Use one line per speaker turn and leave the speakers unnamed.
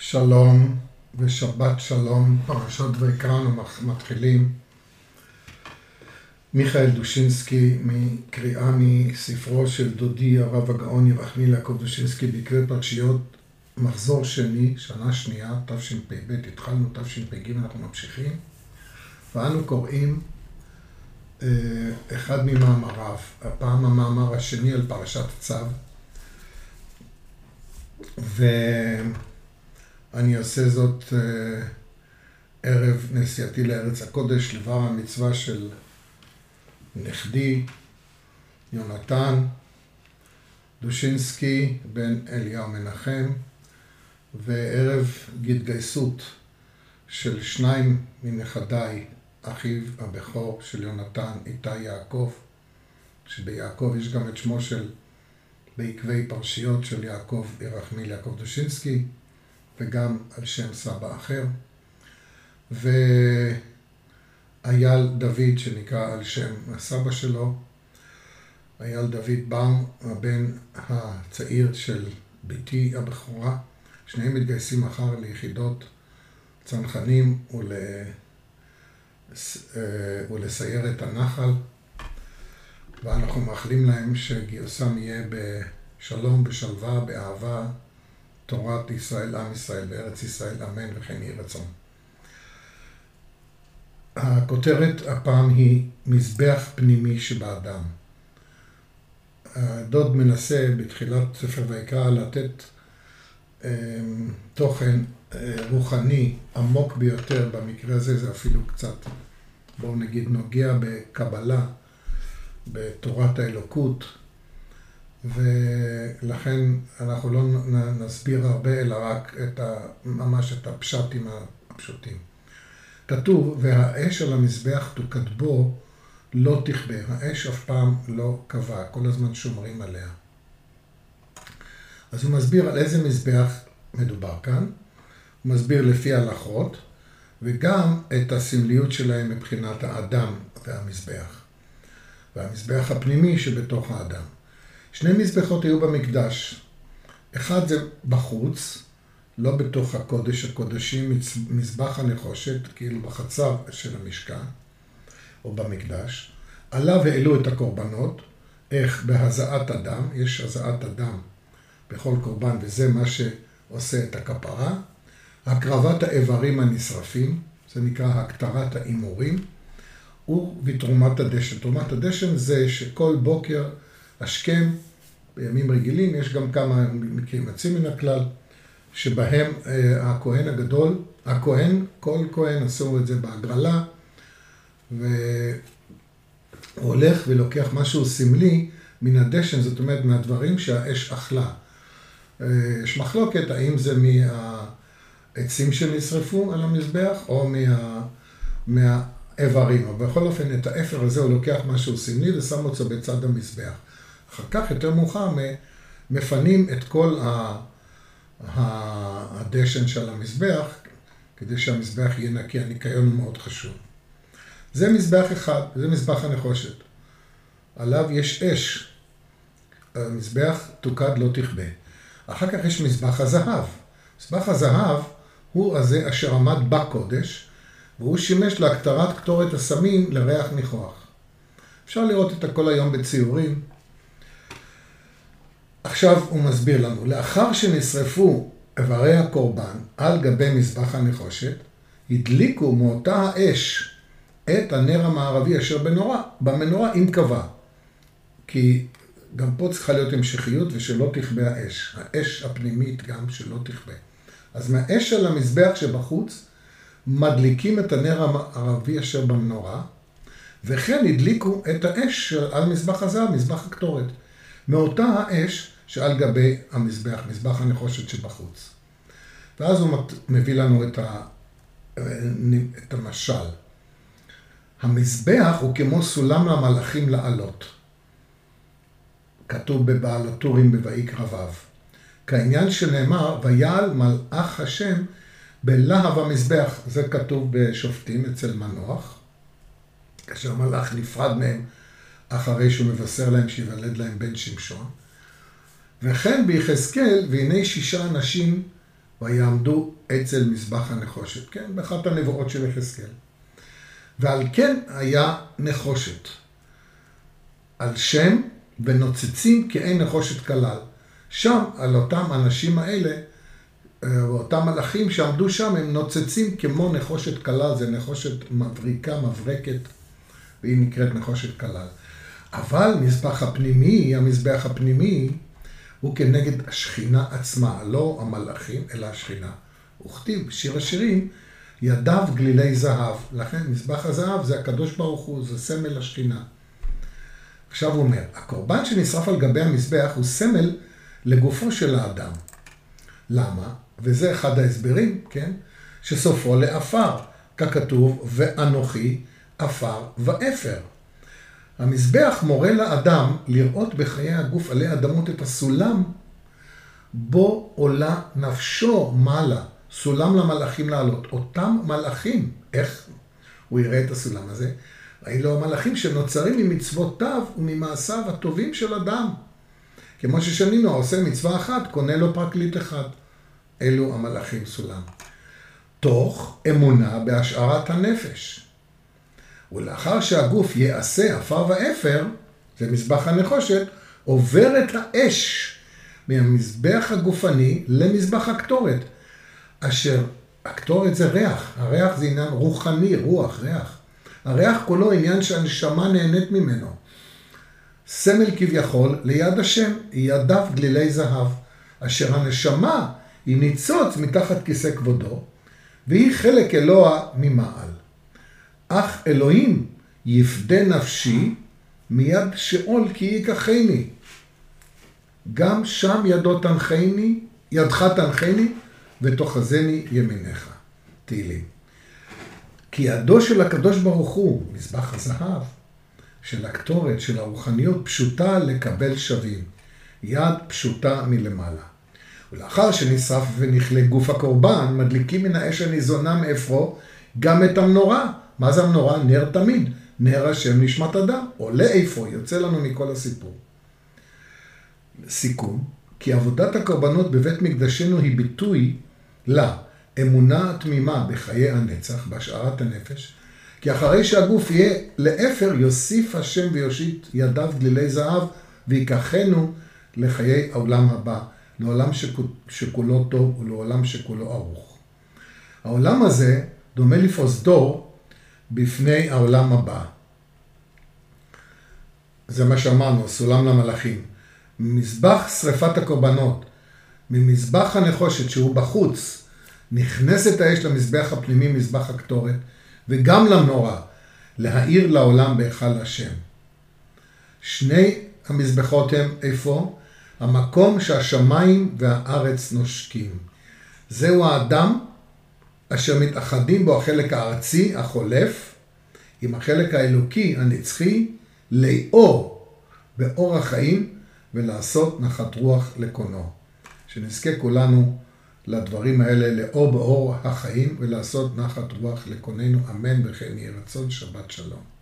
שלום ושבת שלום, פרשות ויקרא מתחילים. מיכאל דושינסקי מקריאה מספרו של דודי הרב הגאון ירחמיל יעקב דושינסקי בעקבי פרשיות מחזור שני, שנה שנייה, תשפ"ב, התחלנו תשפ"ג, אנחנו ממשיכים, ואנו קוראים אה, אחד ממאמריו, הפעם המאמר השני על פרשת צו, ואני עושה זאת אה, ערב נסיעתי לארץ הקודש, לבר המצווה של נכדי, יונתן דושינסקי, בן אליהו מנחם, וערב התגייסות של שניים מנכדיי, אחיו הבכור של יונתן, איתי יעקב, שביעקב יש גם את שמו של, בעקבי פרשיות של יעקב ירחמיל יעקב דושינסקי, וגם על שם סבא אחר. ואייל דוד, שנקרא על שם הסבא שלו, אייל דוד באום, הבן הצעיר של בתי הבכורה. שניהם מתגייסים מחר ליחידות צנחנים ול... אה, ולסיירת הנחל, ואנחנו מאחלים להם שגיוסם יהיה בשלום, בשלווה, באהבה, תורת ישראל, עם ישראל וארץ ישראל, אמן וכן יהי רצון. הכותרת הפעם היא מזבח פנימי שבאדם. הדוד מנסה בתחילת ספר ויקרא לתת אמ, תוכן אה, רוחני עמוק ביותר, במקרה הזה זה אפילו קצת, בואו נגיד, נוגע בקבלה, בתורת האלוקות, ולכן אנחנו לא נסביר הרבה, אלא רק את ה, ממש את הפשטים הפשוטים. כתוב, והאש על המזבח תוקד בו לא תכבה. האש אף פעם לא קבע, כל הזמן שומרים עליה. אז הוא מסביר על איזה מזבח מדובר כאן, הוא מסביר לפי הלכות, וגם את הסמליות שלהם מבחינת האדם והמזבח, והמזבח הפנימי שבתוך האדם. שני מזבחות היו במקדש, אחד זה בחוץ, לא בתוך הקודש הקודשים, מזבח הנחושת, כאילו בחצר של המשכן, או במקדש. עליו העלו את הקורבנות, איך בהזעת אדם, יש הזעת אדם בכל קורבן, וזה מה שעושה את הכפרה. הקרבת האיברים הנשרפים, זה נקרא הקטרת ההימורים, ובתרומת הדשן. תרומת הדשן זה שכל בוקר השכם, בימים רגילים, יש גם כמה מקרים יוצאים מן הכלל, שבהם אה, הכהן הגדול, הכהן, כל כהן עשו את זה בהגרלה, והוא הולך ולוקח משהו סמלי מן הדשן, זאת אומרת מהדברים שהאש אכלה. אה, יש מחלוקת האם זה מהעצים שנשרפו על המזבח או מה, מהאיברים, אבל בכל אופן את האפר הזה הוא לוקח משהו סמלי ושם אותו בצד המזבח. אחר כך, יותר מאוחר, מפנים את כל הדשן של המזבח, כדי שהמזבח יהיה נקי, הניקיון הוא מאוד חשוב. זה מזבח אחד, זה מזבח הנחושת. עליו יש אש. המזבח תוקד לא תכבה. אחר כך יש מזבח הזהב. מזבח הזהב הוא הזה אשר עמד בקודש, והוא שימש להקטרת קטורת הסמים לריח ניחוח. אפשר לראות את הכל היום בציורים. עכשיו הוא מסביר לנו, לאחר שנשרפו איברי הקורבן על גבי מזבח הנחושת, הדליקו מאותה האש את הנר המערבי אשר בנורה, במנורה אם קבע. כי גם פה צריכה להיות המשכיות ושלא תכבה האש. האש הפנימית גם שלא תכבה. אז מהאש של המזבח שבחוץ, מדליקים את הנר המערבי אשר במנורה, וכן הדליקו את האש על מזבח הזהב, מזבח הקטורת. מאותה האש שעל גבי המזבח, מזבח הנחושת שבחוץ. ואז הוא מביא לנו את, ה, את המשל. המזבח הוא כמו סולם למלאכים לעלות. כתוב בבעל הטורים בויקרא ו'. כעניין שנאמר, ויעל מלאך השם בלהב המזבח. זה כתוב בשופטים אצל מנוח, כאשר מלאך נפרד מהם אחרי שהוא מבשר להם שיוולד להם בן שמשון. וכן ביחזקאל, והנה שישה אנשים ויעמדו אצל מזבח הנחושת, כן, באחת הנבואות של יחזקאל. ועל כן היה נחושת. על שם ונוצצים כאין נחושת כלל. שם, על אותם אנשים האלה, אה, אותם מלאכים שעמדו שם, הם נוצצים כמו נחושת כלל, זה נחושת מבריקה, מברקת, והיא נקראת נחושת כלל. אבל מזבח הפנימי, המזבח הפנימי, הוא כנגד השכינה עצמה, לא המלאכים, אלא השכינה. וכתיב בשיר השירים, ידיו גלילי זהב. לכן מזבח הזהב זה הקדוש ברוך הוא, זה סמל השכינה. עכשיו הוא אומר, הקורבן שנשרף על גבי המזבח הוא סמל לגופו של האדם. למה? וזה אחד ההסברים, כן? שסופו לעפר, ככתוב, ואנוכי עפר ואפר. המזבח מורה לאדם לראות בחיי הגוף עלי אדמות את הסולם בו עולה נפשו מעלה, סולם למלאכים לעלות. אותם מלאכים, איך הוא יראה את הסולם הזה? אלו המלאכים שנוצרים ממצוותיו וממעשיו הטובים של אדם. כמו ששנינו, העושה מצווה אחת, קונה לו פרקליט אחד. אלו המלאכים סולם. תוך אמונה בהשארת הנפש. ולאחר שהגוף יעשה עפר ואפר, זה מזבח הנחושת, עוברת האש מהמזבח הגופני למזבח הקטורת, אשר הקטורת זה ריח, הריח זה עניין רוחני, רוח, ריח. הריח כולו עניין שהנשמה נהנית ממנו. סמל כביכול ליד השם, ידיו גלילי זהב, אשר הנשמה היא ניצוץ מתחת כיסא כבודו, והיא חלק אלוה ממעל. אך אלוהים יפדה נפשי מיד שאול כי ייקחני. גם שם ידו תנחני, ידך תנחני, ותאחזני ימיניך. תהילים. כי ידו של הקדוש ברוך הוא, מזבח הזהב, של הקטורת, של הרוחניות, פשוטה לקבל שווים. יד פשוטה מלמעלה. ולאחר שנשרף ונכלה גוף הקורבן, מדליקים מן האש הניזונה מאפרו גם את המנורה. מה זה המנורה? נר תמיד. נר השם נשמת אדם. עולה איפה? יוצא לנו מכל הסיפור. סיכום, כי עבודת הקורבנות בבית מקדשנו היא ביטוי לאמונה התמימה בחיי הנצח, בהשארת הנפש, כי אחרי שהגוף יהיה לאפר, יוסיף השם ויושיט ידיו גלילי זהב, ויקחנו לחיי העולם הבא, לעולם שכולו טוב ולעולם שכולו ערוך. העולם הזה דומה לפרוזדור בפני העולם הבא. זה מה שאמרנו, סולם למלאכים. ממזבח שרפת הקורבנות, ממזבח הנחושת שהוא בחוץ, נכנסת האש למזבח הפנימי, מזבח הקטורת, וגם למנורה, להאיר לעולם בהיכל השם. שני המזבחות הם איפה? המקום שהשמיים והארץ נושקים. זהו האדם אשר מתאחדים בו החלק הארצי, החולף, עם החלק האלוקי, הנצחי, לאור באור החיים ולעשות נחת רוח לקונו. שנזכה כולנו לדברים האלה, לאור באור החיים ולעשות נחת רוח לקוננו, אמן וכן יהי רצון, שבת שלום.